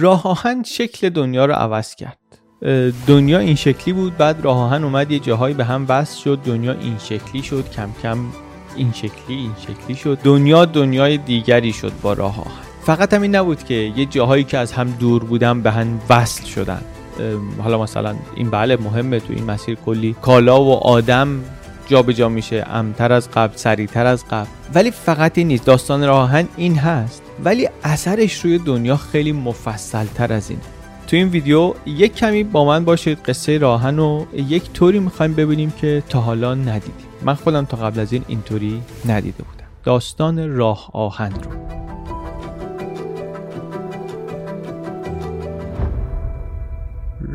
راه آهن شکل دنیا رو عوض کرد. دنیا این شکلی بود بعد راه آهن اومد یه جاهایی به هم وصل شد دنیا این شکلی شد کم کم این شکلی این شکلی شد. دنیا دنیای دیگری شد با راه آهن. فقط هم این نبود که یه جاهایی که از هم دور بودن به هم وصل شدن. حالا مثلا این بله مهمه تو این مسیر کلی. کالا و آدم جابجا جا میشه امتر از قبل سریعتر از قبل. ولی فقط این نیست. داستان راه آهن این هست. ولی اثرش روی دنیا خیلی مفصل تر از اینه تو این ویدیو یک کمی با من باشید قصه راهن رو یک طوری می‌خوایم ببینیم که تا حالا ندیدیم. من خودم تا قبل از این اینطوری ندیده بودم. داستان راه آهن رو.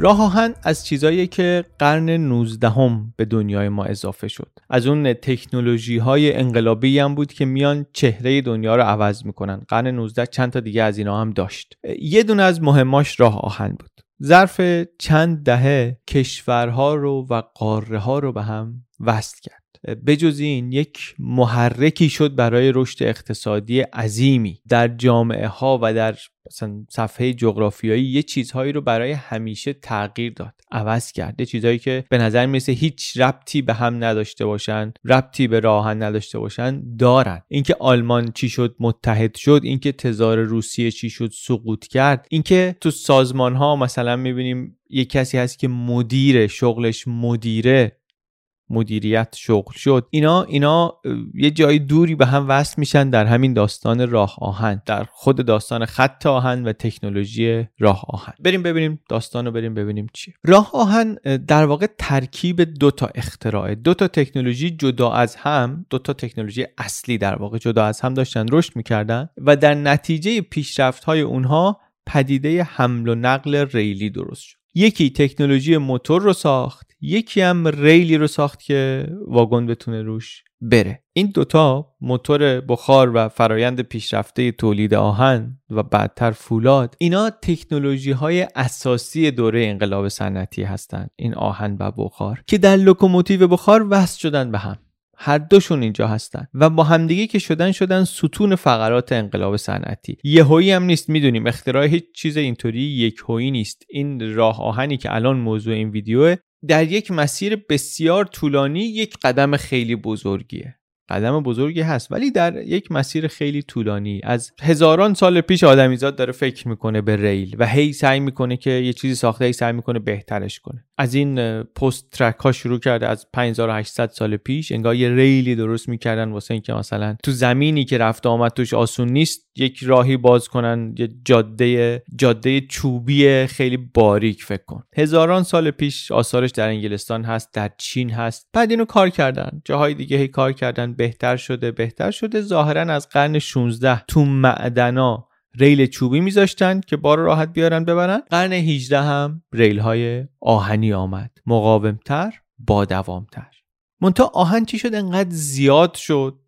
راه آهن از چیزایی که قرن 19 هم به دنیای ما اضافه شد. از اون تکنولوژی های انقلابی هم بود که میان چهره دنیا رو عوض می‌کنن. قرن 19 چند تا دیگه از اینا هم داشت. یه دونه از مهماش راه آهن بود. ظرف چند دهه کشورها رو و قاره ها رو به هم وصل کرد. بجز این یک محرکی شد برای رشد اقتصادی عظیمی. در جامعه ها و در مثلا صفحه جغرافیایی یه چیزهایی رو برای همیشه تغییر داد عوض کرد. یه چیزهایی که به نظر می‌رسه هیچ ربطی به هم نداشته باشن ربطی به راهن نداشته باشن دارن. اینکه آلمان چی شد متحد شد اینکه تزار روسیه چی شد سقوط کرد. اینکه تو سازمان ها مثلا می‌بینیم یه کسی هست که مدیر شغلش مدیره. مدیریت شغل شد. اینا اینا یه جای دوری به هم وصل میشن در همین داستان راه آهن در خود داستان خط آهن و تکنولوژی راه آهن. بریم ببینیم داستان رو بریم ببینیم چیه. راه آهن در واقع ترکیب دو تا اختراع. دو تا تکنولوژی جدا از هم دو تا تکنولوژی اصلی در واقع جدا از هم داشتن رشد می‌کردن و در نتیجه پیشرفت های اونها پدیده حمل و نقل ریلی درست شد. یکی تکنولوژی موتور رو ساخت یکی هم ریلی رو ساخت که واگن بتونه روش بره. این دوتا موتور بخار و فرایند پیشرفته تولید آهن و بعدتر فولاد اینا تکنولوژی های اساسی دوره انقلاب صنعتی هستند این آهن و بخار که در لوکوموتیو بخار وصل شدن به هم. هر دوشون اینجا هستن و با همدیگه که شدن شدن ستون فقرات انقلاب صنعتی. یهویی هم نیست می‌دونیم اختراع هیچ چیز اینطوری یهویی نیست. این راه آهنی که الان موضوع این ویدیوه در یک مسیر بسیار طولانی یک قدم خیلی بزرگیه. قدم بزرگی هست ولی در یک مسیر خیلی طولانی. از هزاران سال پیش آدمیزاد داره فکر می‌کنه به ریل و هی سعی می‌کنه که یه چیزی ساخته هی سعی می‌کنه بهترش کنه. از این Post Track ها شروع کرده از 5800 سال پیش انگار یه ریلی درست می‌کردن واسه اینکه مثلا تو زمینی که رفت آمد توش آسون نیست یک راهی باز کنن یه جاده جاده چوبی خیلی باریک فکر کن. هزاران سال پیش آثارش در انگلستان هست در چین هست. بعد اینو کار کردن. جاهای دیگه هی کار کردن. بهتر شده بهتر شده. ظاهرا از قرن 16 تو معدنا ریل چوبی میذاشتن که بار راحت بیارن ببرن. قرن 18 هم ریل های آهنی آمد. مقاومتر با دوامتر منتها آهن چی شد؟ انقدر زیاد شد.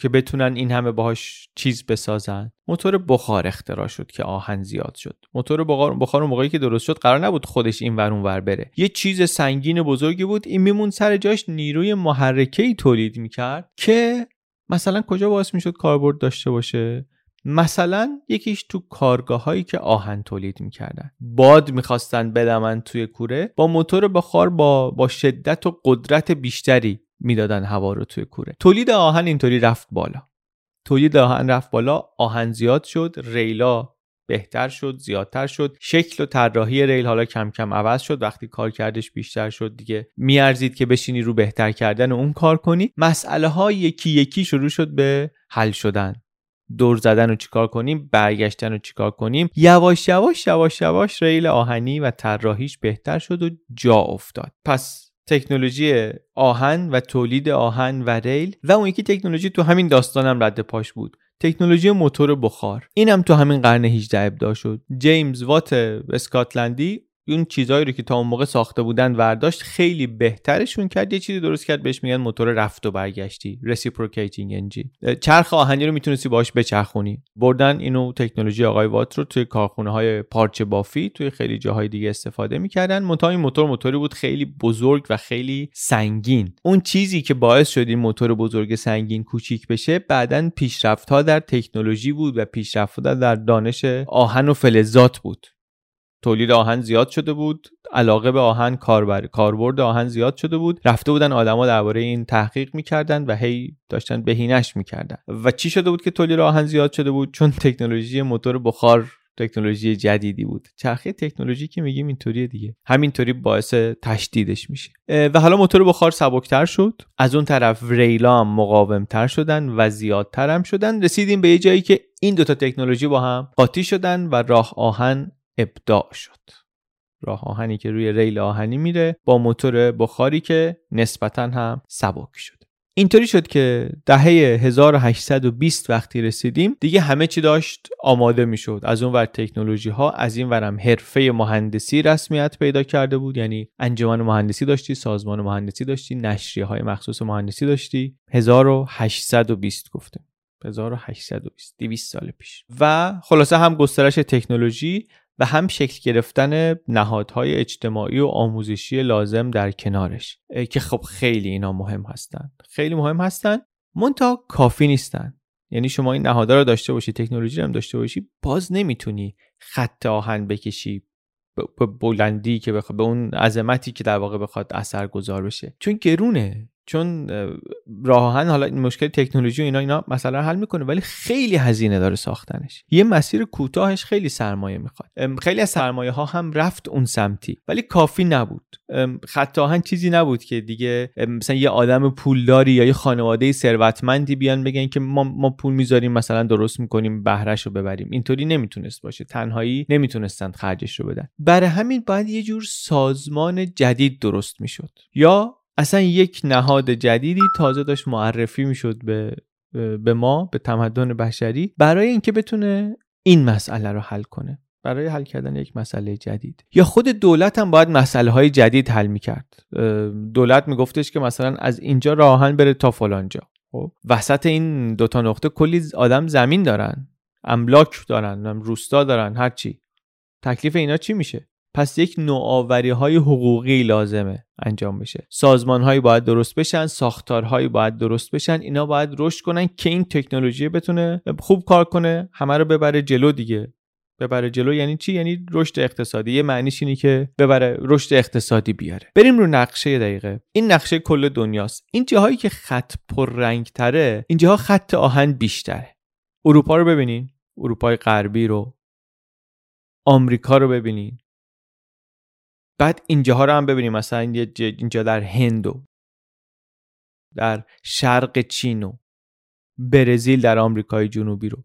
که بتونن این همه باهاش چیز بسازن. موتور بخار اختراع شد که آهن زیاد شد. موتور بخار بخار موقعی که درست شد قرار نبود خودش این ور ور بره. یه چیز سنگین بزرگی بود. این میمون سر جاش نیروی محرکه ای تولید می‌کرد که مثلا کجا باعث می‌شد کاربرد داشته باشه؟ مثلا یکیش تو کارگاه هایی که آهن تولید می‌کردن. باد می‌خواستن بدمن توی کوره. با موتور بخار با با شدت و قدرت بیشتری می‌دادن هوا رو توی کوره. تولید آهن اینطوری رفت بالا. تولید آهن رفت بالا آهن زیاد شد ریلا بهتر شد زیادتر شد. شکل و طراحی ریل حالا کم کم عوض شد. وقتی کار کردش بیشتر شد دیگه میارزید که بشینی رو بهتر کردن اون کار کنی. مسئله ها یکی یکی شروع شد به حل شدن. دور زدن رو چیکار کنیم؟ برگشتن رو چیکار کنیم؟ یواش یواش یواش یواش ریل آهنی و طراحیش بهتر شد و جا افتاد. پس تکنولوژی آهن و تولید آهن و ریل و اون یکی تکنولوژی تو همین داستانم رد پاش بود. تکنولوژی موتور بخار. اینم تو همین قرن 18 ابدا شد. جیمز وات اسکاتلندی اون چیزهایی رو که تا اون موقع ساخته بودن ورداشت خیلی بهترشون کرد. یه چیزی درست کرد بهش میگن موتور رفت و برگشتی. Reciprocating engine. چرخ آهنی رو می‌تونستی باش بچرخونی. بردن اینو تکنولوژی آقای وات رو توی کارخونه های پارچه بافی توی خیلی جاهای دیگه استفاده می‌کردن. منتها این موتور موتوری بود خیلی بزرگ و خیلی سنگین. اون چیزی که باعث شد این موتور بزرگ سنگین کوچیک بشه بعدا پیشرفت ها در تکنولوژی بود و پیشرفت در دانش آهن و فلزات بود. تولید آهن زیاد شده بود علاقه به آهن کاربر کاربرد آهن زیاد شده بود. رفته بودن آدما درباره این تحقیق می‌کردن و هی داشتن بهینش می‌کردن. و چی شده بود که تولید آهن زیاد شده بود؟ چون تکنولوژی موتور بخار تکنولوژی جدیدی بود. چرخه تکنولوژی که میگیم اینطوریه دیگه. همینطوری باعث تشدیدش میشه. و حالا موتور بخار سبکتر شد. از اون طرف ریلا هم مقاومتر شدن و زیادتر هم شدن. رسیدیم به یه جایی که این دوتا تکنولوژی با هم قاطی شدن و راه آهن ابداع شد. راه آهنی که روی ریل آهنی میره با موتور بخاری که نسبتا هم سبک شد اینطوری شد که دهه 1820 وقتی رسیدیم دیگه همه چی داشت آماده می‌شد. از اون ور تکنولوژی ها از این ورم حرفه مهندسی رسمیت پیدا کرده بود. یعنی انجمن مهندسی داشتی سازمان مهندسی داشتی نشریه های مخصوص مهندسی داشتی. 1820 گفتیم 1820 200 سال پیش. و خلاصه هم گسترش تکنولوژی و هم شکل گرفتن نهادهای اجتماعی و آموزشی لازم در کنارش که خب خیلی اینا مهم هستن. خیلی مهم هستن منتها کافی نیستن. یعنی شما این نهادها رو داشته باشی تکنولوژی رو هم داشته باشی باز نمی‌تونی خط آهن بکشی به بلندی که بخواد به اون عظمتی که در واقع بخواد اثر گذار بشه. چون گرونه. چون راه حالا این مشکل تکنولوژی و اینا اینا مثلا حل می‌کنه ولی خیلی هزینه داره ساختنش. یه مسیر کوتاهش خیلی سرمایه می‌خواد. خیلی از سرمایه ها هم رفت اون سمتی ولی کافی نبود. خط آهن چیزی نبود که دیگه مثلا یه آدم پولداری یا یه خانواده ثروتمندی بیان بگن که ما, ما پول می‌ذاریم مثلا درست می‌کنیم بهرهش رو ببریم. اینطوری نمی‌تونست باشه. تنهایی نمی‌تونستند خرجش رو بدن. برای همین باید یه جور سازمان جدید درست می‌شد. یا اصلا یک نهاد جدیدی تازه داشت معرفی می‌شد به به ما به تمدن بشری برای اینکه بتونه این مسئله رو حل کنه برای حل کردن یک مسئله جدید. یا خود دولت هم باید مسئله های جدید حل می‌کرد. دولت میگفتش که مثلا از اینجا راهن بره تا فلانجا خب وسط این دوتا نقطه کلی آدم زمین دارن املاک دارن روستا دارن هرچی تکلیف اینا چی میشه؟ پس یک نوآوری های حقوقی لازمه انجام بشه. سازمان هایی باید درست بشن ساختارهایی باید درست بشن اینا باید رشد کنن که این تکنولوژی بتونه خوب کار کنه همه رو ببره جلو دیگه. ببره جلو یعنی چی؟ یعنی رشد اقتصادی. یه معنیش اینی که ببره رشد اقتصادی بیاره. بریم رو نقشه دقیقه. این نقشه کل دنیاست. این جاهایی که خط پر رنگ تره این جاها خط آهن بیشتره. اروپا رو ببینین. اروپای غربی رو. آمریکا رو ببینین. بعد اینجاها رو هم ببینیم. مثلا اینجا در هندو در شرق چین و برزیل در آمریکای جنوبی رو.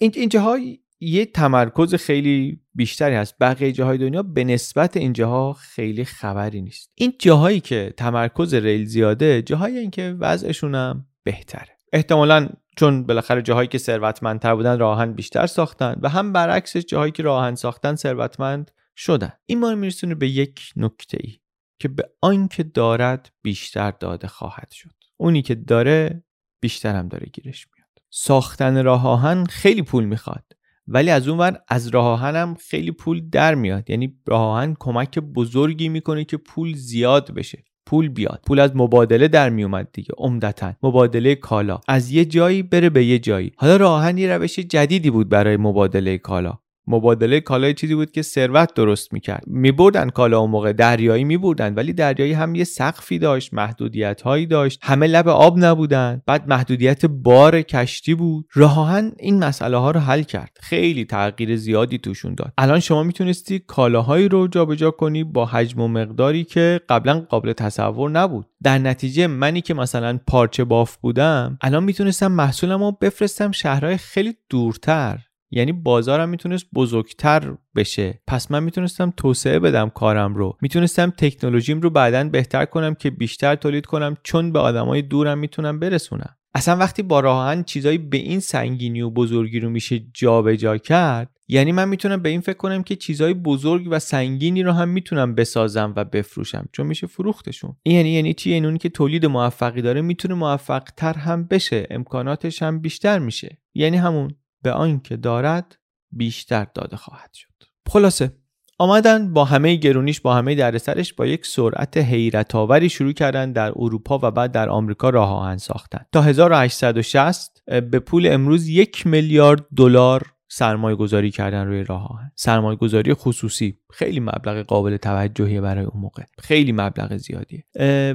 این اینجاها یه تمرکز خیلی بیشتری هست. بقیه جاهای دنیا به نسبت اینجاها خیلی خبری نیست. این جاهایی که تمرکز ریل زیاده جاهایی این که وضعشون هم بهتره. احتمالا چون بالاخره جاهایی که ثروتمندتر بودن راهن بیشتر ساختن و هم برعکسش جاهایی که راهن ساختن ثروتمند شدن این ما میرسونه به یک نکته ای که به آنکه دارد بیشتر داده خواهد شد. اونی که داره بیشتر هم داره گیرش میاد. ساختن راه آهن خیلی پول می‌خواد ولی از اون ور از راه آهن هم خیلی پول در میاد. یعنی راه آهن کمک بزرگی می‌کنه که پول زیاد بشه پول بیاد. پول از مبادله در میومد دیگه عمدتا. مبادله کالا. از یه جایی بره به یه جایی. حالا راه آهن یه روش جدیدی بود برای مبادله کالا. مبادله کالای چیزی بود که ثروت درست می‌کرد. میبردن کالا اون موقع دریایی میبردن ولی دریایی هم یه سقفی داشت محدودیت هایی داشت. همه لب آب نبودن. بعد محدودیت بار کشتی بود. راهان این مسئله ها رو حل کرد. خیلی تغییر زیادی توشون داد. الان شما می‌تونستی کالاهایی رو جابجا کنی با حجم و مقداری که قبلا قابل تصور نبود. در نتیجه منی که مثلا پارچه باف بودم الان می‌تونستم محصولم رو بفرستم شهرهای خیلی دورتر. یعنی بازارم می‌تونست بزرگتر بشه. پس من می‌تونستم توسعه بدم کارم رو. می‌تونستم تکنولوژیم رو بعدا بهتر کنم که بیشتر تولید کنم چون به آدمای دورم می‌تونم برسونم. اصلا وقتی با راهن چیزایی به این سنگینی و بزرگی رو میشه جابجا جا کرد یعنی من می‌تونم به این فکر کنم که چیزهای بزرگ و سنگینی رو هم می‌تونم بسازم و بفروشم. چون میشه فروختشون. این یعنی یعنی چی؟ یعنی که تولید موفقی داره می‌تونه موفق تر هم بشه. امکاناتش هم بیشتر میشه. یعنی همون به آنکه دارد بیشتر داده خواهد شد. خلاصه آمدن با همه گرونیش با همه دردسرش با یک سرعت حیرت آوری شروع کردن در اروپا و بعد در آمریکا راه آهن ساختن. تا 1860 به پول امروز یک میلیارد دلار سرمایه گذاری کردن روی راه آهن سرمایه گذاری خصوصی. خیلی مبلغ قابل توجهی برای اون موقع. خیلی مبلغ زیادیه.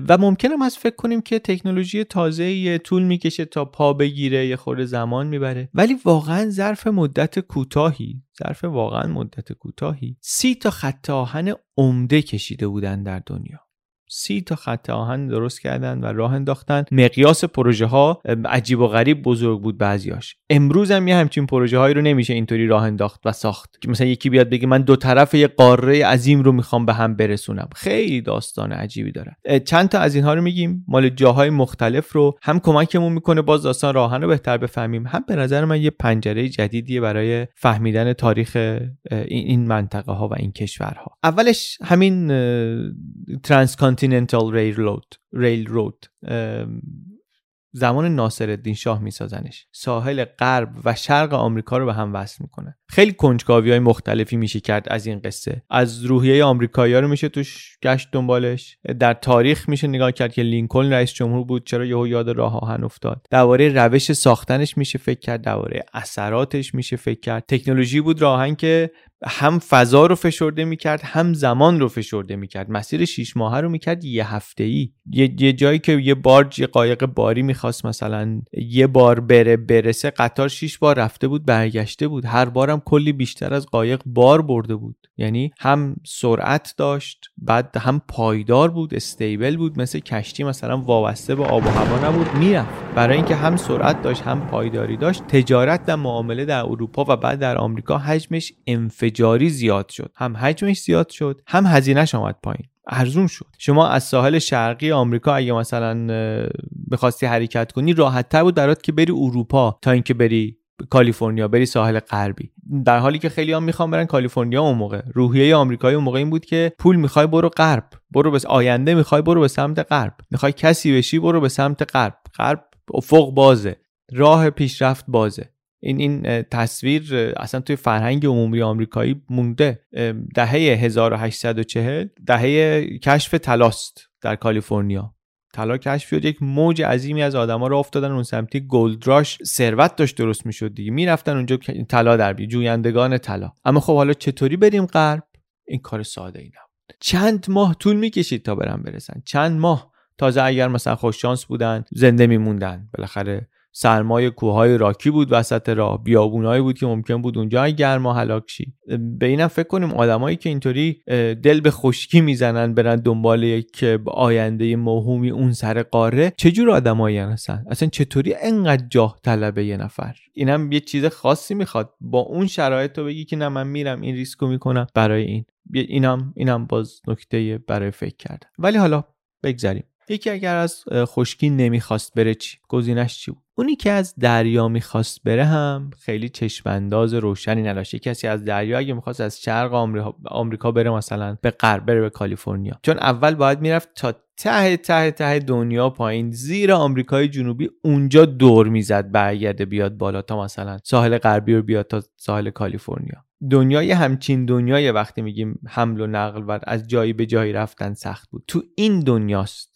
و ممکنه از فکر کنیم که تکنولوژی تازه طول می‌کشه تا پا بگیره یه خورده زمان می‌بره. ولی واقعا ظرف مدت کوتاهی ظرف واقعا مدت کوتاهی سی تا خط آهن عمده کشیده بودن در دنیا. سی تا خط آهن درست کردن و راه انداختن. مقیاس پروژه ها عجیب و غریب بزرگ بود بعضیاش امروز هم یه همچین پروژه هایی رو نمیشه اینطوری راه انداخت و ساخت. که مثلا یکی بیاد بگه من دو طرف یه قاره عظیم رو می‌خوام به هم برسونم. خیلی داستان عجیبی داره. چند تا از اینها رو میگیم. مال جاهای مختلف رو. هم کمکمون می‌کنه باز داستان راهن رو بهتر بفهمیم. هم به نظر من یه پنجره جدیدیه برای فهمیدن تاریخ این منطقه ها و این کشورها. اولش همین transcontinental railroad زمان ناصرالدین شاه میسازنش. ساحل غرب و شرق آمریکا رو به هم وصل می‌کنه. خیلی کنجکاوی های مختلفی میشه کرد از این قصه. از روحیه آمریکایی رو میشه توش گشت دنبالش. در تاریخ میشه نگاه کرد که لینکلن رئیس جمهور بود چرا یهو یاد راه آهن افتاد. درباره روش ساختنش میشه فکر کرد درباره اثراتش میشه فکر کرد. تکنولوژی بود راه آهن که هم فضا رو فشرده می‌کرد هم زمان رو فشرده می‌کرد. مسیر شیش ماهه رو می‌کرد یه هفته ای یه, یه جایی که یه بارج یه قایق باری می‌خواست مثلا یه بار بره برسه قطار شیش بار رفته بود برگشته بود. هر بارم کلی بیشتر از قایق بار برده بود. یعنی هم سرعت داشت بعد هم پایدار بود استیبل بود. مثل کشتی مثلا وابسته به آب و هوا نبود می‌رفت. برای اینکه هم سرعت داشت هم پایداری داشت. تجارت و معامله در اروپا و بعد در آمریکا حجمش انفجاری زیاد شد هم حجمش زیاد شد هم هزینهش آمد پایین ارزون شد. شما از ساحل شرقی آمریکا اگه مثلا می‌خواستی حرکت کنی راحت تر بود برات که بری اروپا تا اینکه بری کالیفرنیا بری ساحل غربی. در حالی که خیلی هم می‌خوام برن کالیفرنیا اون موقع. روحیه آمریکایی اون موقع این بود که پول می‌خوای برو غرب برو به آینده می‌خوای برو به سمت غرب. می‌خوای کسی بشی برو به سمت غرب. غرب افق بازه راه پیشرفت بازه. این این تصویر اصلا توی فرهنگ عمومی آمریکایی مونده دهه 1840 دهه کشف تلاست در کالیفرنیا. طلا کشف شد یک موج عظیمی از آدما رو افتادن اون سمتی. گلدراش ثروت داشت درست می‌شد دیگه. می‌رفتن اونجا طلا در بی جویندگان طلا. اما خب حالا چطوری بریم غرب؟ این کار ساده ای نبود. چند ماه طول می‌کشید تا برن برسن. چند ماه؟ تازه اگر مثلا خوش شانس بودن زنده میموندن. بالاخره سرمای کوههای راکی بود وسط راه. بیابونایی بود که ممکن بود اونجا گرما هلاک شی. به اینم فکر کنیم آدمایی که اینطوری دل به خشکی می‌زنن برن دنبال یک آینده موهومی اون سر قاره چجور آدمایی هستن؟ اصلا چطوری انقدر جاه طلبه یه نفر؟ اینم یه چیز خاصی می‌خواد. با اون شرایط تو بگی که نه من میرم این ریسکو می‌کنم برای این. اینم اینم باز نکته برای فکر کردن. ولی حالا بگذریم. یکی اگر از خشکی نمی‌خواست بره چی؟ گزینش چی بود؟ اونی که از دریا می‌خواست بره هم خیلی چشمانداز روشنی نداشت. کسی از دریا اگه می‌خواست از شرق آمریکا, آمریکا بره مثلا به غرب بره به کالیفرنیا. چون اول باید می‌رفت تا ته ته ته دنیا پایین. زیر آمریکای جنوبی اونجا دور می‌زد برگرده بیاد بالا تا مثلا ساحل غربی رو بیاد تا ساحل کالیفرنیا. دنیای همچین دنیای وقتی میگیم حمل و نقل و از جایی به جایی رفتن سخت بود. تو این دنیاست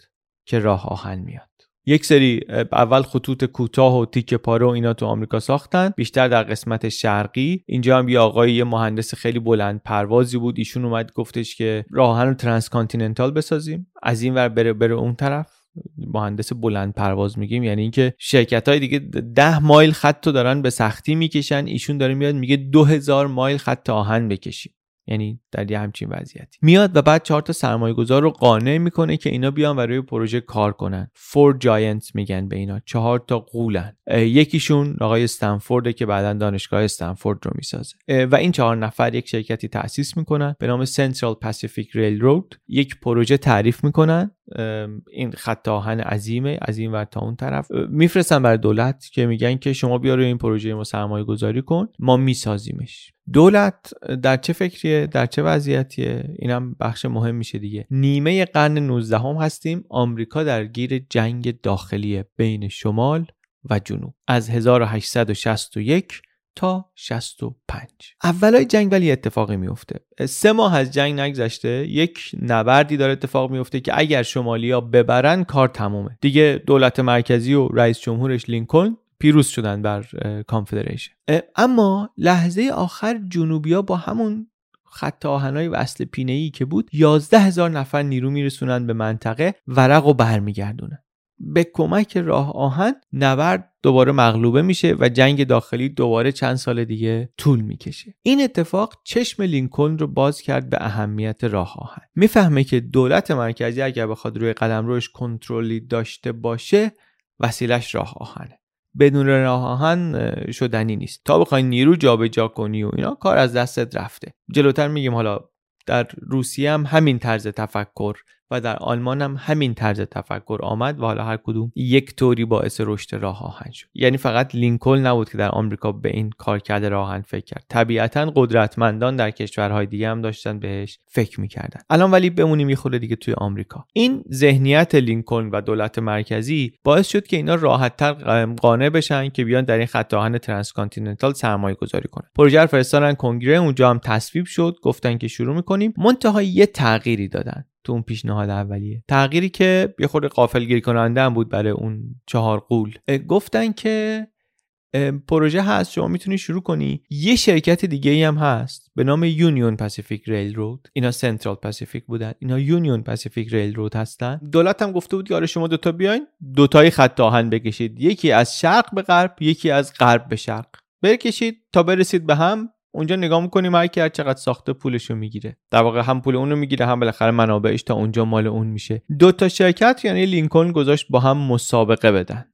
که راه آهن میاد. یک سری اول خطوط کوتاه و تیکه پاره و اینا تو آمریکا ساختن بیشتر در قسمت شرقی. اینجا هم یه آقای یه مهندس خیلی بلند پروازی بود. ایشون اومد گفتش که راه آهن رو transcontinental بسازیم. از این ور بره بره اون طرف. مهندس بلند پرواز میگیم. یعنی اینکه شرکت های دیگه ده مایل خط رو دارن به سختی می‌کشن. ایشون داره میاد میگه دو هزار مایل خط آهن بکشیم. یعنی در یه همچین وضعیتی. میاد و بعد چهار تا سرمایه گذار رو قانع می‌کنه که اینا بیان و روی پروژه کار کنن. فور جاینت میگن به اینا. چهار تا قولن. یکیشون آقای استنفورده که بعدا دانشگاه استنفورد رو می‌سازه. و این چهار نفر یک شرکتی تأسیس می‌کنن به نام سنترال پاسیفیک ریل رود یک پروژه تعریف می‌کنن. این خط آهن عظیمه از این ور تا اون طرف. میفرستن بر دولت که میگن که شما بیا روی این پروژه ما سرمایه گذاری کن ما میسازیمش. دولت در چه فکریه؟ در چه وضعیتیه؟ اینم بخش مهم میشه دیگه. نیمه قرن 19 هم هستیم. آمریکا در گیر جنگ داخلی بین شمال و جنوب. از 1861 تا 65 اولای جنگ ولی اتفاقی میفته سه ماه از جنگ نگذشته یک نبردی داره اتفاق میفته که اگر شمالیا ببرن کار تمومه. دیگه دولت مرکزی و رئیس جمهورش لینکلن پیروز شدن بر کانفدریشن. اما لحظه آخر جنوبیا با همون خط آهنای وصل پینه ای که بود 11 هزار نفر نیرو میرسونن به منطقه ورق و برمیگردونن. به کمک راه آهن نبرد دوباره مغلوبه میشه و جنگ داخلی دوباره چند سال دیگه طول می‌کشه. این اتفاق چشم لینکلن رو باز کرد به اهمیت راه آهن. می‌فهمه که دولت مرکزی اگر بخواد روی قدم روش کنترلی داشته باشه وسیلش راه آهنه. بدون راه آهن شدنی نیست. تا بخوای نیرو جابجا کنی و اینا کار از دستت رفته. جلوتر میگیم حالا در روسیه هم همین طرز تفکر و در آلمان هم همین طرز تفکر آمد و حالا هر کدوم یک طوری باعث رشد راه آهن شد. یعنی فقط لینکلن نبود که در آمریکا به این کارکرد راه آهن فکر کرد. طبیعتا قدرتمندان در کشورهای دیگه هم داشتن بهش فکر می‌کردن. الان ولی بمونیم یه خورده دیگه توی آمریکا. این ذهنیت لینکلن و دولت مرکزی باعث شد که اینا راحتتر قانع بشن که بیان در این خط آهن transcontinental سرمایه گذاری کنن. پروژه رو فرستادن کنگره اونجا هم تصویب شد گفتن که شروع می‌کنیم. منتها یه تغییری دادن. تو اون پیشنهاد اولیه. تغییری که یه خورده غافلگیر کننده هم بود برای اون چهار غول. گفتن که پروژه هست شما می‌تونی شروع کنی. یه شرکت دیگه ای هم هست به نام Union Pacific Railroad اینا Central Pacific بودن. اینا Union Pacific Railroad هستن. دولت هم گفته بود که آره شما دوتا بیاین دوتایی خط آهن بکشید. یکی از شرق به غرب یکی از غرب به شرق. بکشید تا برسید به هم. اونجا نگاه می‌کنیم هر کی هر چقدر ساخته پولشو می‌گیره. در واقع هم پول اونو می‌گیره هم بالاخره منابعش تا اونجا مال اون میشه. دو تا شرکت یعنی لینکلن گذاشت با هم مسابقه بدن.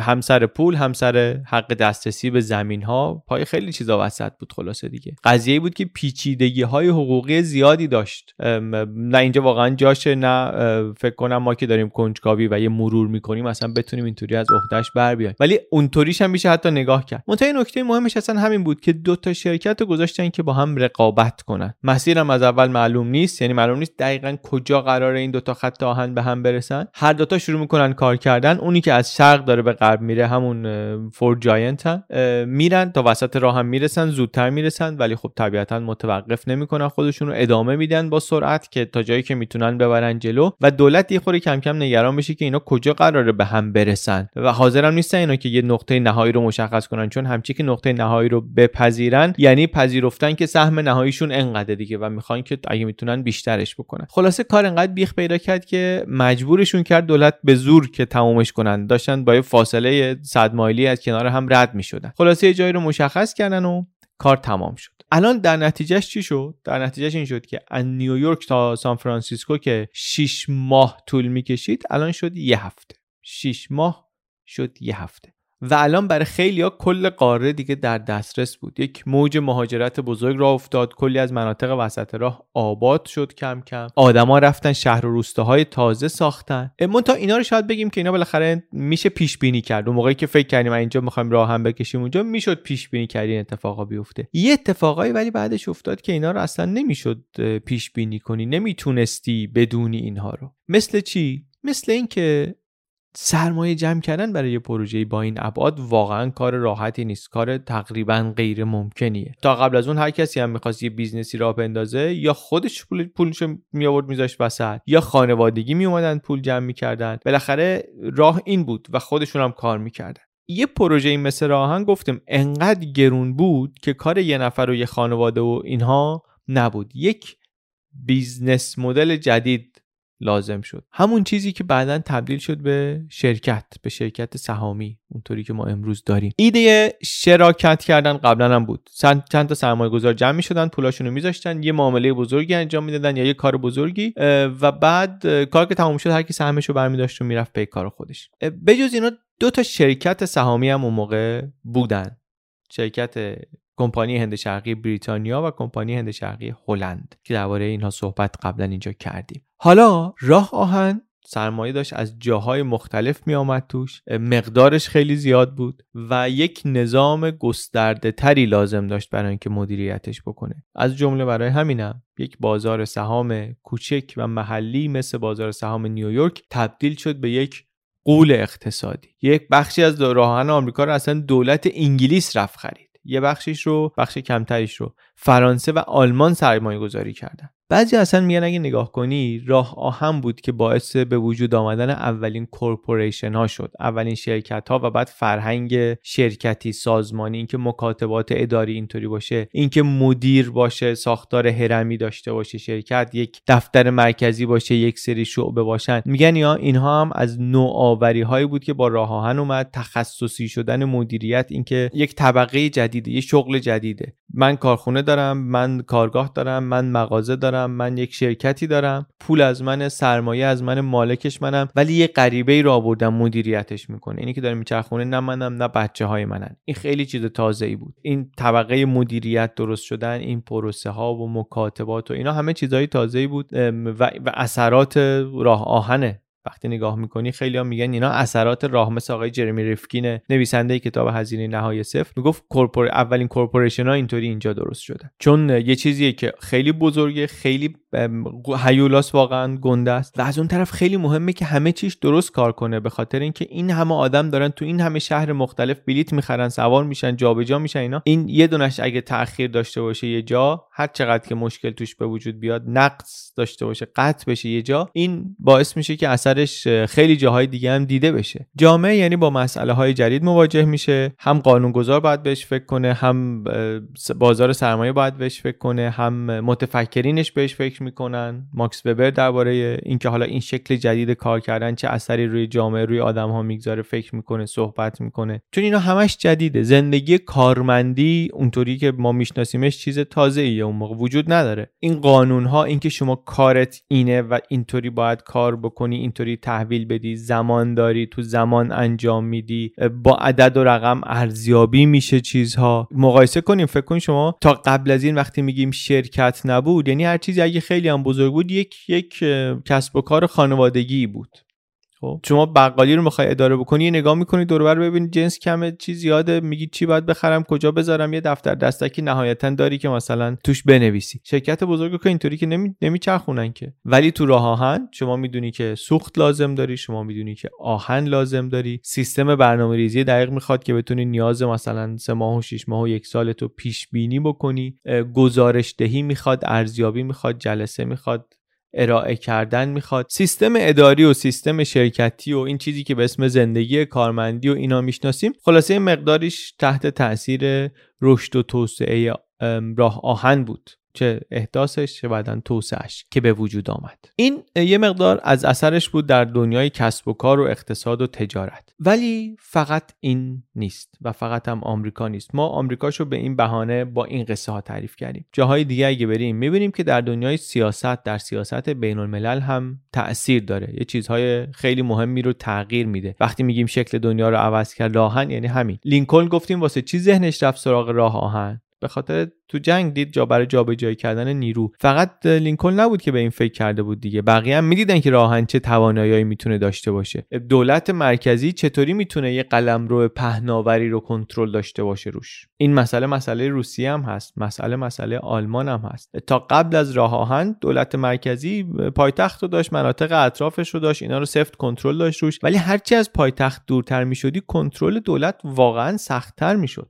همسر پول همسر حق دسترسی به زمین ها پای خیلی چیزا وسط بود خلاصه دیگه. قضیه بود که پیچیدگی های حقوقی زیادی داشت. نه اینجا واقعا جاشه نه فکر کنم ما که داریم کنجکاوی و یه مرور می‌کنیم اصلا بتونیم اینطوری از عهدهش بر بیایم. ولی اونطوریش هم میشه حتی نگاه کرد. منتها نکته مهمش اصلا همین بود که دو تا شرکت رو گذاشتن که با هم رقابت کنن. مسیرم از اول معلوم نیست یعنی معلوم نیست دقیقا کجا قرار این دو تا خط آهن به هم برسن. هر دوتا شروع می‌کنن کار کردن. اونی که از شرق داره به غرب میره همون فور جاینت هم. میرن تا وسط راه هم می‌رسن زودتر می‌رسن ولی خب طبیعتا متوقف نمی‌کنن خودشون رو ادامه میدن با سرعت که تا جایی که می‌تونن ببرن جلو. و دولت یه خوری کم کم نگران بشه که اینا کجا قراره به هم برسن. و حاضرم نیستن اینا که یه نقطه نهایی رو مشخص کنن چون همچی که نقطه نهایی رو بپذیرن یعنی پذیرفتن که سهم نهاییشون انقدر دیگه و می‌خوان که اگه می‌تونن بیشترش بکنن. خلاصه کار انقدر بیخ پیدا کرد که مجبورشون کرد دولت به زور که تمومش کنن. داشتن با یه فاصله 100 مایلی از کنار هم رد می شدن خلاصه یه جایی رو مشخص کردن و کار تمام شد. الان در نتیجهش چی شد؟ در نتیجهش این شد که از نیویورک تا سان فرانسیسکو که 6 ماه طول می‌کشید الان شد یه هفته. 6 ماه شد یه هفته. و الان برای خیلی ها کل قاره دیگه در دسترس بود. یک موج مهاجرت بزرگ راه افتاد. کلی از مناطق وسط راه آباد شد کم کم. آدما رفتن شهر و روستاهای تازه ساختن. تا اینا رو شاید بگیم که اینا بالاخره میشه پیش بینی کرد. اون موقعی که فکر کردیم اینجا می‌خوایم راه هم بکشیم اونجا می‌شد پیش بینی کرد این اتفاقا بیفته. یه اتفاقایی ولی بعدش افتاد که اینا رو اصلا نمی‌شد پیش بینی کنی. نمی‌تونستی بدونی اینها رو. مثل چی؟ مثل اینکه سرمایه جمع کردن برای یه پروژه با این ابعاد واقعا کار راحتی نیست. کار تقریبا غیر ممکنیه. تا قبل از اون هر کسی هم می‌خواست یه business ی راه بندازه یا خودش پول پولشو می آورد میذاشت وسط یا خانوادگی می اومدن پول جمع می‌کردن. بالاخره راه این بود و خودشون هم کار می‌کردن. یه پروژه این مثل راه آهن گفتم انقدر گرون بود که کار یه نفر و یه خانواده و اینها نبود. یک business مدل جدید لازم شد. همون چیزی که بعدا تبدیل شد به شرکت به شرکت سهامی اونطوری که ما امروز داریم. ایده شراکت کردن قبلا هم بود. چند تا سرمایه گذار جمع می شدن پولاشون رو میذاشتن یه معامله بزرگی انجام می‌دادن یا یه کار بزرگی و بعد کار که تموم شد هر کی سهمش رو برمیداشت و می‌رفت پی کار خودش. بجز اینا دو تا شرکت سهامی هم اون موقع بودن. شرکت کمپانی هند شرقی بریتانیا و کمپانی هند شرقی هلند که درباره اینها صحبت قبلا اینجا کردیم. حالا راه آهن سرمایه داشت از جاهای مختلف می آمد توش. مقدارش خیلی زیاد بود و یک نظام گسترده تری لازم داشت برای اینکه مدیریتش بکنه. از جمله برای همینم یک بازار سهام کوچک و محلی مثل بازار سهام نیویورک تبدیل شد به یک قول اقتصادی. یک بخشی از راهن آمریکا رو اصلا دولت انگلیس رفت خرید. یه بخشیش رو بخش کمتریش رو. فرانسه و آلمان سرمایه گذاری کردن. بعضی اصلا میگن اگه نگاه کنی راه آهن بود که باعث به وجود آمدن اولین کورپوریشن ها شد. اولین شرکت ها و بعد فرهنگ شرکتی سازمانی اینکه مکاتبات اداری اینطوری باشه اینکه مدیر باشه ساختار هرمی داشته باشه شرکت یک دفتر مرکزی باشه یک سری شعبه باشن. میگن یا اینها هم از نوآوری هایی بود که با راه آهن اومد تخصصی شدن مدیریت اینکه یک طبقه جدیده یه شغل جدیده. من کارخونه دارم من کارگاه دارم من مغازه دارم. من یک شرکتی دارم پول از من سرمایه از من مالکش منم ولی یه غریبه ای رو مدیریتش می‌کنه. اینی که داره میچرخونه نه منم نه بچه های منن این خیلی چیز تازه ای بود. این طبقه مدیریت درست شدن این پروسه ها و مکاتبات و اینا همه چیزهای تازه ای بود و اثرات راه آهنه. وقتی نگاه می‌کنی خیلی ها میگن اینا اثرات راه مثل آقای جرمی ریفکین نویسنده کتاب هزینه نهای صفر می‌گفت کورپور اولین کورپوریشن ها اینطوری اینجا درست شده. چون یه چیزیه که خیلی بزرگه خیلی هیولاس واقعا گنده است و از اون طرف خیلی مهمه که همه چیش درست کار کنه به خاطر اینکه این همه آدم دارن تو این همه شهر مختلف بلیت می‌خرن سوار میشن جابجا میشن اینا. این یه دونش اگه تاخیر داشته باشه یه جا هر چقدر که مشکل توش به وجود بیاد نقص داشته باشه قطع بشه یه جا این باعث میشه که اثرش خیلی جاهای دیگه هم دیده بشه. جامعه یعنی با مسئله های جدید مواجه میشه. هم قانونگذار باید بهش فکر کنه هم بازار سرمایه باید بهش فکر کنه هم متفکرینش بهش فکر می‌کنن. ماکس وبر درباره اینکه حالا این شکل جدید کار کردن چه اثری روی جامعه روی آدم ها می‌گذاره فکر می‌کنه صحبت می‌کنه. چون اینا همش جدیده. زندگی کارمندی اونطوری که ما میشناسیمش چیز تازه ایه اون موقع وجود نداره. این قانون ها اینکه شما کارت اینه و اینطوری باید کار بکنی اینطوری تحویل بدی زمان داری تو زمان انجام میدی با عدد و رقم ارزیابی میشه چیزها. مقایسه کنیم فکر کن شما تا قبل از این وقتی میگیم شرکت نبود یعنی هر چیزی اگه خیلی هم بزرگ بود یک یک کسب و کار خانوادگی بود. خب. شما بقالی رو می‌خوای اداره بکنی یه نگاه می‌کنی دور بر ببینی جنس کمه چی زیاده میگی چی باید بخرم کجا بذارم یه دفتر دستکی نهایتا داری که مثلا توش بنویسی. شرکت بزرگ که اینطوری که نمی... نمیچرخونن که. ولی تو راه آهن شما می‌دونی که سوخت لازم داری شما می‌دونی که آهن لازم داری. سیستم برنامه ریزی دقیق می‌خواد که بتونی نیاز مثلا سه ماه و 6 ماه و یک سال تو پیش بینی بکنی. گزارش دهی می‌خواد ارزیابی می‌خواد جلسه می‌خواد. ارائه کردن می‌خواد. سیستم اداری و سیستم شرکتی و این چیزی که به اسم زندگی کارمندی و اینا می‌شناسیم خلاصه مقداریش تحت تاثیر رشد و توسعه راه آهن بود. چه احداثش چه بعدا توسعهش که به وجود آمد. این یه مقدار از اثرش بود در دنیای کسب و کار و اقتصاد و تجارت. ولی فقط این نیست و فقط هم آمریکا نیست. ما آمریکاشو به این بهانه با این قصه ها تعریف کردیم. جاهای دیگه اگه بریم می‌بینیم که در دنیای سیاست در سیاست بین الملل هم تاثیر داره. یه چیزهای خیلی مهمی رو تغییر میده. وقتی میگیم شکل دنیا رو عوض کرد راهن یعنی همین. لینکلن گفتیم واسه چی ذهنش رفت سراغ راه آهن؟ به خاطر تو جنگ دید جا برای جابجایی کردن نیرو. فقط لینکلن نبود که به این فکر کرده بود دیگه. بقیه هم می‌دیدن که راهن چه توانایی می‌تونه داشته باشه. دولت مرکزی چطوری می‌تونه یه قلمرو پهناوری رو کنترل داشته باشه روش؟ این مسئله مسئله روسیه هم هست. مسئله مسئله آلمان هم هست. تا قبل از راه آهن دولت مرکزی پایتخت رو داشت مناطق اطرافش رو داشت اینا رو سفت کنترل داشت روش. ولی هرچی از پایتخت دورتر می‌شدی کنترل دولت واقعا سختتر می‌شد.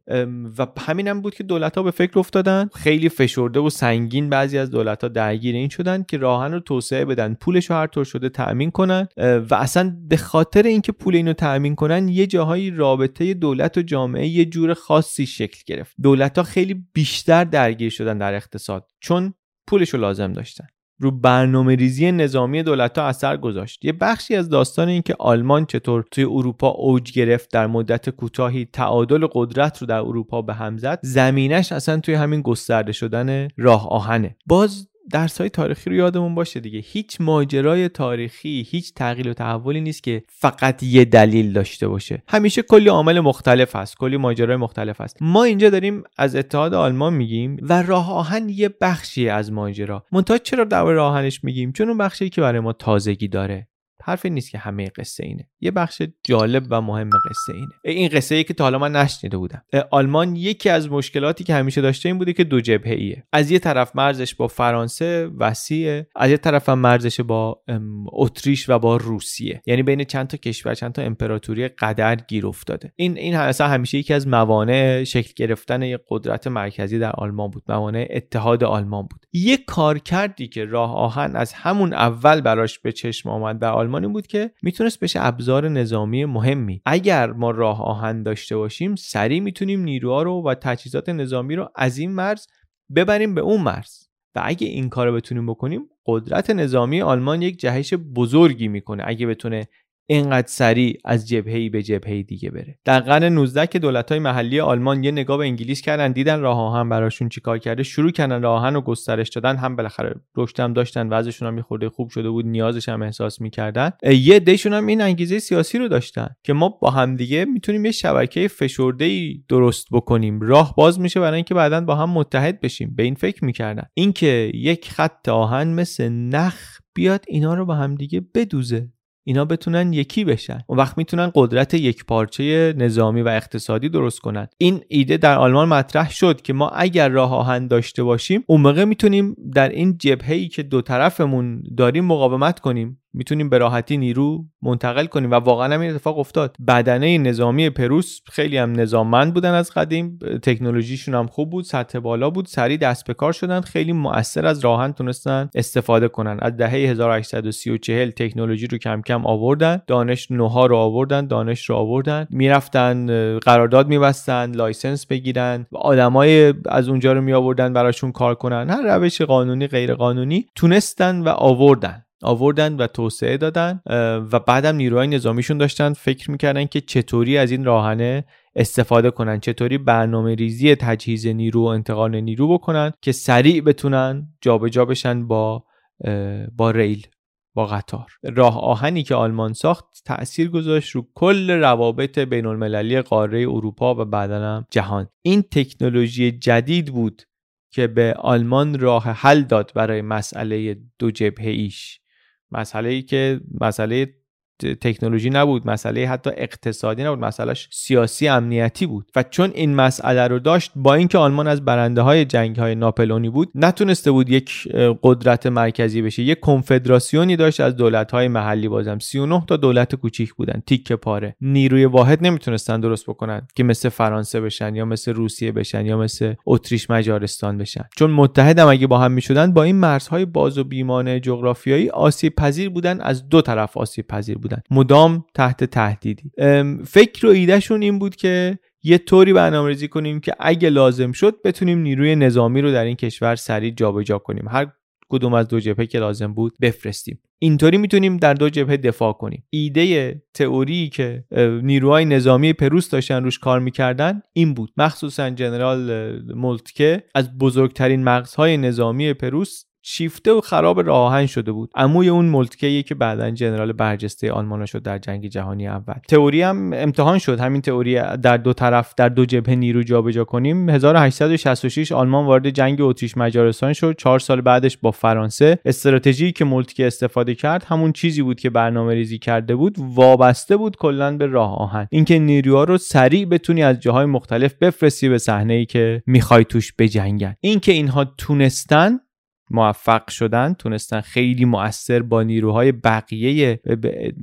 و همینم بود که دولت ها به فکر افتاد خیلی فشرده و سنگین بعضی از دولت ها درگیر این شدن که راهن رو توسعه بدن. پولش رو هر طور شده تأمین کنن. و اصلا به خاطر اینکه پول اینو تأمین کنن یه جاهایی رابطه دولت و جامعه یه جور خاصی شکل گرفت. دولت ها خیلی بیشتر درگیر شدن در اقتصاد چون پولش رو لازم داشتن. رو برنامه ریزی نظامی دولت ها اثر گذاشت. یه بخشی از داستان این که آلمان چطور توی اروپا اوج گرفت در مدت کوتاهی تعادل قدرت رو در اروپا به هم زد زمینش اصلا توی همین گسترده شدن راه آهنه. باز درس های تاریخی رو یادمون باشه دیگه. هیچ ماجرای تاریخی هیچ تغییر و تحولی نیست که فقط یه دلیل داشته باشه. همیشه کلی عامل مختلف هست کلی ماجرای مختلف هست. ما اینجا داریم از اتحاد آلمان میگیم و راه آهن یه بخشی از ماجرا. منتها چرا در راه آهنش میگیم؟ چون اون بخشی که برای ما تازگی داره. حرفی نیست که همه قصه اینه. یه بخش جالب و مهم قصه اینه. این قصه ای که تا حالا من نشنیده بودم. آلمان یکی از مشکلاتی که همیشه داشته این بوده که دو جبهه ایه. از یه طرف مرزش با فرانسه وسیعه از یه طرف هم مرزش با اتریش و با روسیه. یعنی بین چند تا کشور چند تا امپراتوری قدر گیر افتاده. این این اصلا همیشه یکی از موانع شکل گرفتن یه قدرت مرکزی در آلمان بود. موانع اتحاد آلمان بود. یه کار کردی که راه آهن از همون اول براش به چشم آمد در آلمان این بود که می‌تونست بشه ابزار نظامی مهمی. اگر ما راه آهن داشته باشیم سریع می‌تونیم نیروها رو و تجهیزات نظامی رو از این مرز ببریم به اون مرز. و اگه این کار رو بتونیم بکنیم قدرت نظامی آلمان یک جهش بزرگی می‌کنه. اگه بتونه اینقدر سریع از جبهه‌ای به جبهه دیگه بره. در قرن 19 که دولت‌های محلی آلمان یه نگاه به انگلیس کردن دیدن راه آهن براشون چیکار کرده شروع کردن راه آهن رو گسترش دادن هم بالاخره رشد هم داشتن وضعشون هم میخورده خوب شده بود نیازش هم احساس می‌کردن. یه دیشون هم این انگیزه سیاسی رو داشتن که ما با همدیگه می‌تونیم یه شبکه فشرده درست بکنیم. راه باز میشه برای اینکه بعدا با هم متحد بشیم. به این فکر می‌کردن. اینکه یک خط آهن مثل نخ بیاد اینا رو با همدیگه بدوزه. اینا بتونن یکی بشن. اون وقت می‌تونن قدرت یک پارچه نظامی و اقتصادی درست کنن. این ایده در آلمان مطرح شد که ما اگر راه آهن داشته باشیم اون موقع می‌تونیم در این جبهه ای که دو طرفمون داریم مقاومت کنیم. می‌تونیم به راحتی نیرو منتقل کنیم. و واقعا هم این اتفاق افتاد. بدنه نظامی پروس خیلی هم نظاممند بودن از قدیم. تکنولوژیشون هم خوب بود سطح بالا بود سریع دست به کار شدن خیلی مؤثر از راهن تونستن استفاده کنن. از دهه 1830 و 40 تکنولوژی رو کم کم آوردن دانش نوها رو آوردن دانش رو آوردن. می‌رفتن قرارداد میبستن license بگیرن. و آدمای از اونجا رو می آوردن براشون کار کنن. هر روش قانونی غیر قانونی تونستن و آوردن. آوردن و توسعه دادن و بعدم نیروهای نظامیشون داشتن فکر می‌کردن که چطوری از این راه آهنه استفاده کنن چطوری برنامه ریزی تجهیز نیرو و انتقال نیرو بکنن که سریع بتونن جابجا جا بشن با با ریل با قطار. راه آهنی که آلمان ساخت تأثیر گذاشت رو کل روابط بین المللی قاره اروپا و بعدا هم جهان. این تکنولوژی جدید بود که به آلمان راه حل داد برای مسئله دو جبهه ایش. مسئله ای که مسئله تکنولوژی نبود مسئله حتی اقتصادی نبود مسئلهش سیاسی امنیتی بود. و چون این مسئله رو داشت با اینکه آلمان از برنده های جنگ های ناپلونی بود نتونسته بود یک قدرت مرکزی بشه. یک کنفدراسیونی داشت از دولت های محلی بازم 39 تا دولت کوچیک بودن. تیکه پاره. نیروی واحد نمی‌تونستن درست بکنن که مثل فرانسه بشن یا مثل روسیه بشن یا مثل اتریش مجارستان بشن. چون متحد هم اگه با هم می‌شدن با این مرزهای باز و بیمانه جغرافیایی آسیب پذیر بودن از دو طرف آسیب پذیر بودن. مدام تحت تهدیدی. فکر و ایدهشون این بود که یه طوری برنامه‌ریزی کنیم که اگه لازم شد بتونیم نیروی نظامی رو در این کشور سریع جابجا کنیم. هر کدوم از دو جبهه که لازم بود بفرستیم. اینطوری می‌تونیم در دو جبهه دفاع کنیم. ایده تئوری که نیروهای نظامی پروس داشتن روش کار می‌کردن این بود. مخصوصا جنرال مولتکه از بزرگترین مغزهای نظامی پروس شیفته و خراب راه شده بود. عموی اون مولتکه که بعدا جنرال برجسته آلمان شد در جنگ جهانی اول. تئوری هم امتحان شد. همین تئوری در دو طرف در دو جبهه نیرو جابجا کنیم. 1866 آلمان وارد جنگ اتریش مجارستان شد. چهار سال بعدش با فرانسه. استراتژی که مولتکه استفاده کرد همون چیزی بود که برنامه ریزی کرده بود. وابسته بود کلا به راه آهن اینکه نیروها رو سریع بتونی از جاهای مختلف بفرستی به صحنه ای که می‌خوای توش بجنگن. اینکه اینها تونستن موفق شدن تونستن خیلی مؤثر با نیروهای بقیه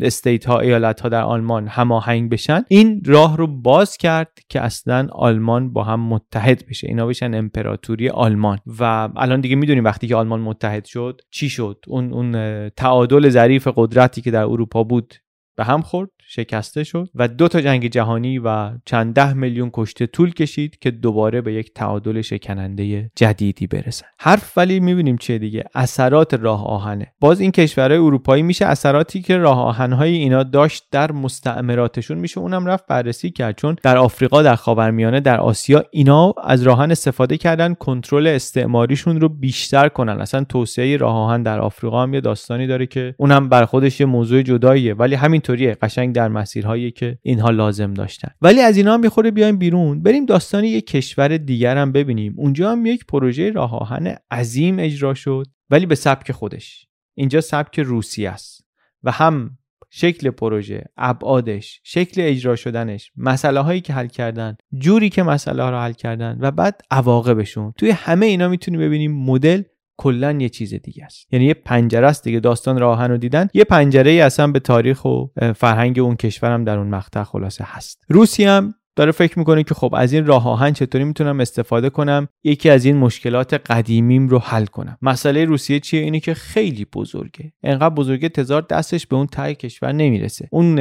استیت ها ایالت ها در آلمان هماهنگ بشن. این راه رو باز کرد که اصلا آلمان با هم متحد بشه. اینا بشن امپراتوری آلمان. و الان دیگه می‌دونیم وقتی که آلمان متحد شد چی شد. اون اون تعادل ظریف قدرتی که در اروپا بود به هم خورد شکسته شد و دو تا جنگ جهانی و چند ده میلیون کشته طول کشید که دوباره به یک تعادل شکننده جدیدی برسن. حرف ولی می‌بینیم چه دیگه؟ اثرات راه آهنه. باز این کشورهای اروپایی میشه اثراتی که راه آهنهای اینا داشت در مستعمراتشون میشه. اونم رفت بررسی کرد چون در آفریقا در خاورمیانه در آسیا اینا از راهن استفاده کردن کنترل استعماریشون رو بیشتر کنن. اصلا توسعه راه آهن در آفریقا هم یه داستانی داره که اونم بر خودش یه موضوع جداییه. ولی همینطوریه قشنگ در مسیرهایی که اینها لازم داشتن. ولی از اینا می‌خوره بیایم بیرون. بریم داستان یک کشور دیگر هم ببینیم. اونجا هم یک پروژه راه آهن عظیم اجرا شد ولی به سبک خودش. اینجا سبک روسی است و هم شکل پروژه ابعادش شکل اجرا شدنش مسئله هایی که حل کردن جوری که مسئله ها رو حل کردن و بعد عواقبشون. توی همه اینا می‌تونیم ببینیم مدل کلا یه چیز دیگه است. یعنی یه پنجره است دیگه. داستان راهن رو دیدن. یه پنجره ای اصلا به تاریخ و فرهنگ اون کشورم در اون مقطع خلاصه هست. روسیه هم داره فکر می‌کنه که خب از این راه آهن چطوری می‌تونم استفاده کنم؟ یکی از این مشکلات قدیمیم رو حل کنم. مسئله روسیه چیه؟ اینه که خیلی بزرگه. انقدر بزرگه تزار دستش به اون تای کشور نمی‌رسه. اون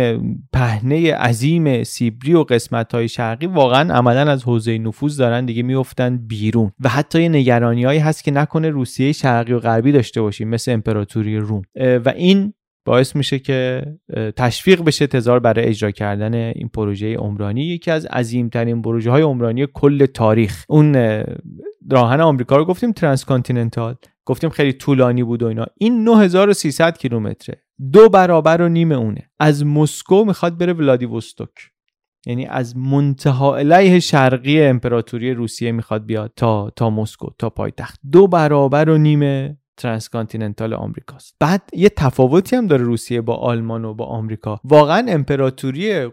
پهنه عظیم سیبری و قسمت های شرقی واقعا عملا از حوزه نفوذ دارن دیگه میفتن بیرون. و حتی یه نگرانیهایی هست که نکنه روسیه شرقی و غربی داشته باشیم مثل امپراتوری روم. و این باعث میشه که تشویق بشه تزار برای اجرا کردن این پروژه عمرانی. یکی از عظیمترین پروژه های عمرانی کل تاریخ. اون راه آهن آمریکا رو گفتیم transcontinental گفتیم خیلی طولانی بود و اینا. این 9300 کیلومتره. دو برابر و نیم اونه. از مسکو می‌خواد بره ولادیوستوک. یعنی از منتهی‌الیه شرقی امپراتوری روسیه می‌خواد بیاد تا تا مسکو تا پایتخت. دو برابر و نیم transcontinental آمریکاست. بعد یه تفاوتی هم داره روسیه با آلمان و با آمریکا. واقعا امپراتوری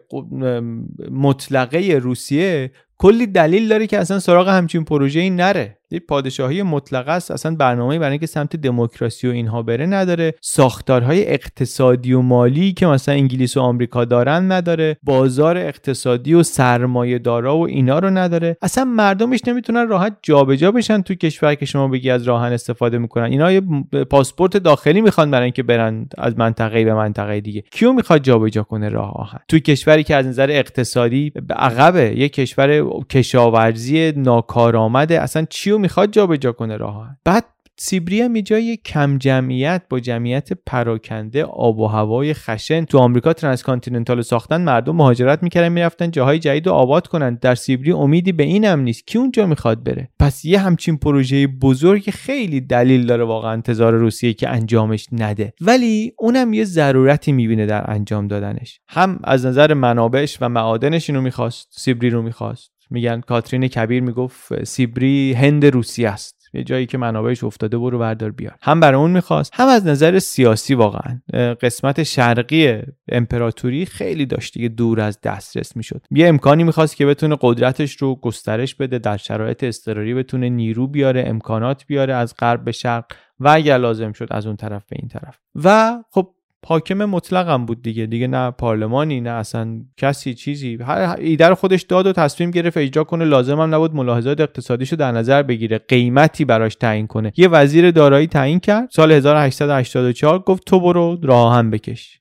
مطلقه روسیه کلی دلیل داره که اصلا سراغ همچین پروژه ای نره. یک پادشاهی مطلقه است. اصلا برنامه برای اینکه سمت دموکراسی و اینها بره نداره. ساختارهای اقتصادی و مالی که مثلا انگلیس و آمریکا دارن نداره. بازار اقتصادی و سرمایه دارا و اینا رو نداره. اصلا مردمش نمی‌تونن راحت جابجا بشن تو کشور که شما بگی از راهن استفاده می‌کنن. اینا یه پاسپورت داخلی می‌خوان برای اینکه برن از منطقه به منطقه دیگه. کیو می‌خواد جابجا کنه راه آهن؟ تو کشوری که از نظر اقتصادی به عقبه. یه کشور کشاورزی ناکارآمده. اصلا چیو می‌خواد جابجا کنه راه بعد سیبری هم یه جای کم جمعیت با جمعیت پراکنده آب و هوای خشن تو آمریکا transcontinental ساختن مردم مهاجرت می‌کردن می‌رفتن جاهای جدید رو آباد کنن. در سیبری امیدی به این هم نیست کی اونجا می‌خواد بره. پس یه همچین پروژه بزرگ خیلی دلیل داره واقعا انتظار روسیه که انجامش نده. ولی اونم یه ضرورتی می‌بینه در انجام دادنش. هم از نظر منابعش و معادنش اینو می‌خواست سیبری رو می‌خواست. میگن کاترین کبیر می‌گفت سیبری هند روسیه است. یه جایی که منابعش افتاده برو بردار بیار. هم برای اون می‌خواست هم از نظر سیاسی واقعا. قسمت شرقی امپراتوری خیلی داشت دیگه دور از دسترس می‌شد. یه امکانی می‌خواست که بتونه قدرتش رو گسترش بده در شرایط اضطراری بتونه نیرو بیاره امکانات بیاره از غرب به شرق و اگر لازم شد از اون طرف به این طرف. و خب حاکم مطلقم بود دیگه. دیگه نه پارلمانی نه اصلا کسی چیزی. هر ایده خودش داد و تصمیم گرفت اجرا کنه. لازم هم نبود ملاحظات اقتصادیشو در نظر بگیره. قیمتی براش تعیین کنه. یه وزیر دارایی تعیین کرد. سال 1884 گفت تو برو راه هم بکش.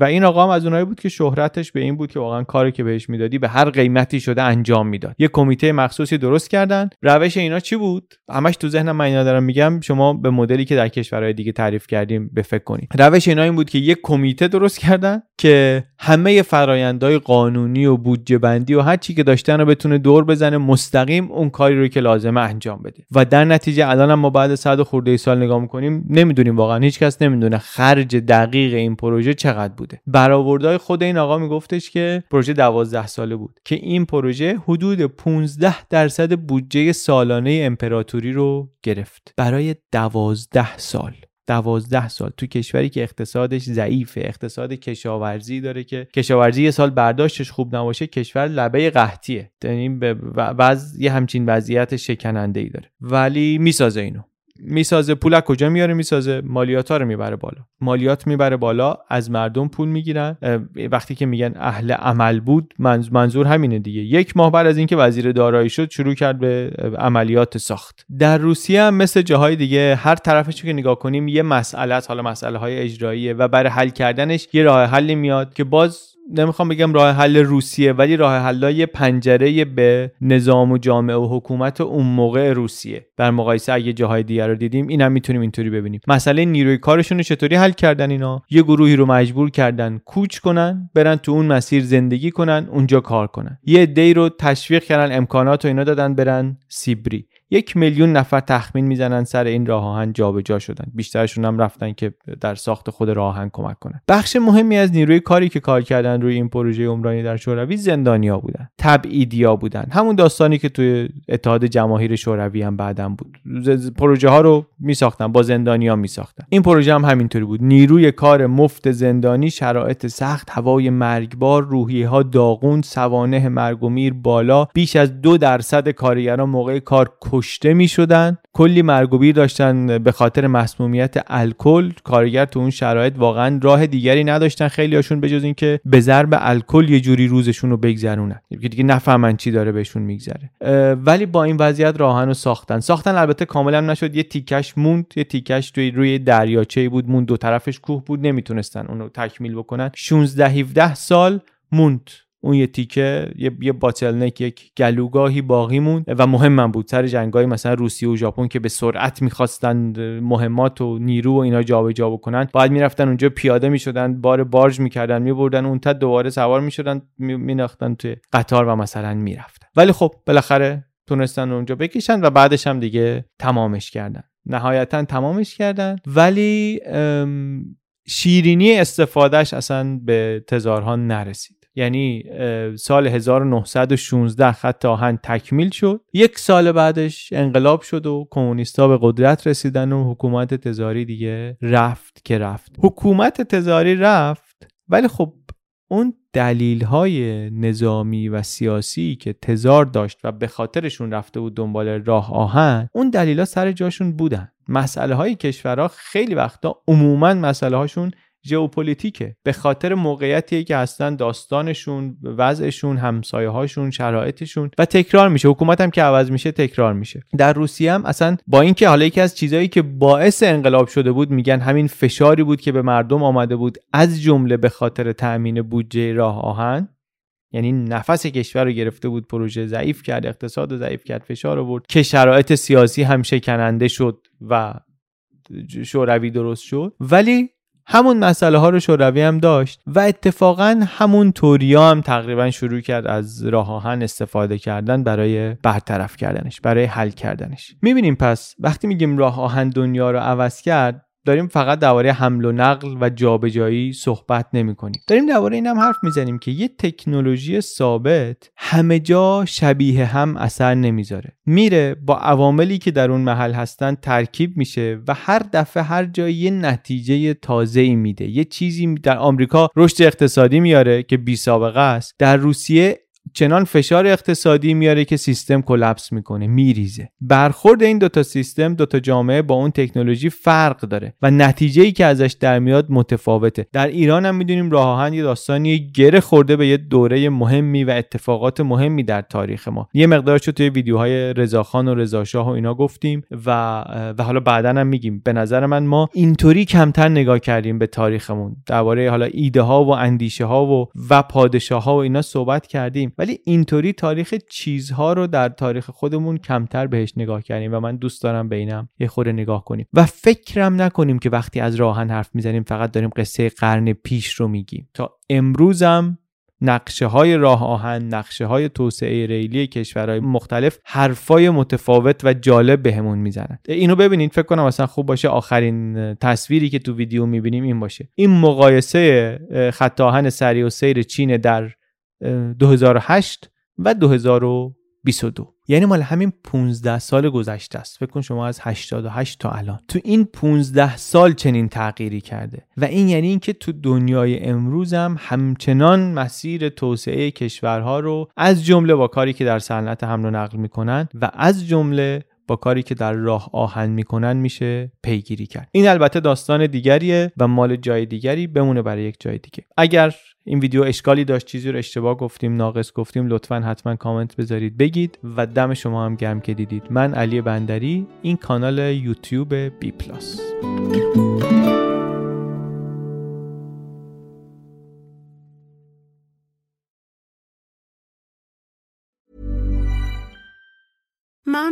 و این آقا هم از اونایی بود که شهرتش به این بود که واقعا کاری که بهش می‌دادی به هر قیمتی شده انجام می‌داد. یه کمیته مخصوصی درست کردن. روش اینا چی بود؟ همش تو ذهنم من اینا دارم میگم. شما به مدلی که در کشورهای دیگه تعریف کردیم به فکر کنید. روش اینا این بود که یه کمیته درست کردن که همه فرایندهای قانونی و بودجه بندی و هر چی که داشتن رو بتونه دور بزنه مستقیم اون کاری رو که لازمه انجام بده. و در نتیجه الان ما بعد صد خورده سال نگاه می‌کنیم نمی‌دونیم واقعا هیچ کس نمی‌دونه. خرج دقیق این پروژه چقدر بوده. برآوردهای خود این آقا میگفتش که پروژه 12 ساله بود که این پروژه حدود 15 درصد بودجه سالانه امپراتوری رو گرفت. برای 12 سال دوازده سال تو کشوری که اقتصادش ضعیفه اقتصاد کشاورزی داره که کشاورزی یه سال برداشتش خوب نباشه کشور لبه قحطیه. یعنی به یه همچین وضعیت شکننده ای داره. ولی می‌سازه اینو. می‌سازه. پول کجا میاره؟ می‌سازه. مالیات ها رو می‌بره بالا. مالیات می‌بره بالا. از مردم پول می‌گیرن. وقتی که میگن اهل عمل بود منظور همینه دیگه. یک ماه بعد از اینکه وزیر دارایی شد شروع کرد به عملیات ساخت. در روسیه هم مثل جاهای دیگه هر طرفش که نگاه کنیم یه مسئله حالا مسئله های اجراییه و برای حل کردنش یه راه حلی میاد که باز نمی‌خوام بگم راه حل روسیه ولی راه حل پنجره به نظام و جامعه و حکومت اون موقع روسیه. در مقایسه اگه جاهای دیگر رو دیدیم اینم می‌تونیم اینطوری ببینیم. مسئله نیروی کارشون رو چطوری حل کردن اینا؟ یه گروهی رو مجبور کردن کوچ کنن برن تو اون مسیر زندگی کنن اونجا کار کنن. یه عده‌ای رو تشویق کردن امکانات و اینا دادن برن سیبری. یک میلیون نفر تخمین می‌زنن سر این راه آهن جابجا شدن. بیشترشون هم رفتن که در ساخت خود راه آهن کمک کنن. بخش مهمی از نیروی کاری که کار کردن روی این پروژه عمرانی در شوروی زندانیا بودن. تبعیدیا بودن. همون داستانی که توی اتحاد جماهیر شوروی هم بعدم بود. پروژه ها رو میساختن با زندانیا میساختن. این پروژه هم همینطوری بود. نیروی کار مفت زندانی شرایط سخت هوای مرگبار روحیه ها داغون سوانه مرگ و میر بالا بیش از دو درصد کارگران موقع کار کشته می شدن کلی مرگ و بیر داشتن. به خاطر مسمومیت الکل کارگر تو اون شرایط واقعا راه دیگری نداشتن. خیلی هاشون به جز اینکه به ضرب الکل یه جوری روزشون رو بگذرونن. دیگه نفهمن چی داره بهشون میگذره. ولی با این وضعیت راهن رو ساختن. ساختن البته کاملا نشد. یه تیکش موند. یه تیکش توی روی دریاچه بود. موند دو طرفش کوه بود. نمی‌تونستن اونو تکمیل بکنن. 16 17 سال موند. اون یه تیکه یه, یه باتلنک یک گلوگاهی باقی موند و مهم بود. سر جنگای مثلا روسیه و ژاپن که به سرعت می‌خواستن مهمات و نیرو و اینا جابجا بکنن باید می‌رفتن اونجا پیاده می‌شدن بار بارج می‌کردن میبردن اون تا دوباره سوار می‌شدن میناختن توی قطار و مثلا می‌رفتن. ولی خب بالاخره تونستن اونجا بکشن و بعدش هم دیگه تمامش کردن. نهایتا تمامش کردن. ولی شیرینی استفادهش اصلا به تزارها نرسید. یعنی سال 1916 خط آهن تکمیل شد. یک سال بعدش انقلاب شد و کمونیستا به قدرت رسیدن و حکومت تزاری دیگه رفت که رفت. حکومت تزاری رفت ولی خب اون دلیل های نظامی و سیاسی که تزار داشت و به خاطرشون رفته بود دنبال راه آهن اون دلیل ها سر جاشون بودن. مسئله های کشورها خیلی وقتا عموما مسئله هاشون ژئوپلیتیکه. به خاطر موقعیتی که هستن داستانشون وضعشون همسایه هاشون شرایطشون و تکرار میشه. حکومت هم که عوض میشه تکرار میشه. در روسیه هم اصلا با اینکه حالا یکی از چیزهایی که باعث انقلاب شده بود میگن همین فشاری بود که به مردم آمده بود از جمله به خاطر تأمین بودجه راه آهن یعنی نفس کشور رو گرفته بود پروژه ضعیف کرد اقتصاد ضعیف کرد فشار آورد که شرایط سیاسی هم شکننده شد و شوروی درست شد. ولی همون مسئله ها رو شوروی هم داشت و اتفاقا همون توریا هم تقریبا شروع کرد از راه آهن استفاده کردن برای برطرف کردنش برای حل کردنش. می‌بینیم پس وقتی میگیم راه آهن دنیا رو عوض کرد داریم فقط درباره حمل و نقل و جابجایی صحبت نمی کنیم داریم درباره این هم حرف می‌زنیم که یه تکنولوژی ثابت همه جا شبیه هم اثر نمی‌ذاره. میره با عواملی که در اون محل هستن ترکیب میشه و هر دفعه هر جایی یه نتیجه تازه ای میده. یه چیزی در آمریکا رشد اقتصادی میاره که بی سابقه است. در روسیه چنان فشار اقتصادی میاره که سیستم کلپس می‌کنه میریزه. برخورد این دوتا سیستم دوتا جامعه با اون تکنولوژی فرق داره و نتیجه ای که ازش در میاد متفاوته. در ایران هم می‌دونیم راه آهن یه داستانی گره خورده به یه دوره مهمی و اتفاقات مهمی در تاریخ ما. یه مقدارشو توی ویدیوهای رضاخان و رضاشاه و اینا گفتیم و و حالا بعدا هم میگیم. به نظر من ما اینطوری کمتر نگاه کردیم به تاریخمون. درباره حالا ایده ها و اندیشه ها و و پادشاه ها و اینا صحبت کردیم. ولی اینطوری تاریخ چیزها رو در تاریخ خودمون کمتر بهش نگاه کردیم و من دوست دارم بینم یه خورده نگاه کنیم. و فکرم نکنیم که وقتی از راهن حرف می‌زنیم فقط داریم قصه قرن پیش رو میگیم. تا امروزم نقشه های راه آهن نقشه های توسعه ریلی کشورهای مختلف حرفای متفاوت و جالب بهمون می‌زنن. اینو ببینید فکر کنم مثلا خوب باشه. آخرین تصویری که تو ویدیو می‌بینیم این باشه. این مقایسه خط آهن سریع و سیر چین در 2008 و 2022 یعنی مال همین 15 سال گذشته است. فکر کن شما از 88 تا الان. تو این 15 سال چنین تغییری کرده. و این یعنی اینکه تو دنیای امروز هم همچنان مسیر توسعه کشورها رو از جمله با کاری که در صنعت حمل و نقل می‌کنن و از جمله با کاری که در راه آهن می‌کنن میشه پیگیری کرد. این البته داستان دیگریه و مال جای دیگری بمونه برای یک جای دیگه. اگر این ویدیو اشکالی داشت چیزی رو اشتباه گفتیم ناقص گفتیم لطفا حتما کامنت بذارید. بگید و دم شما هم گرم که دیدید. من علی بندری این کانال یوتیوب بی پلاس.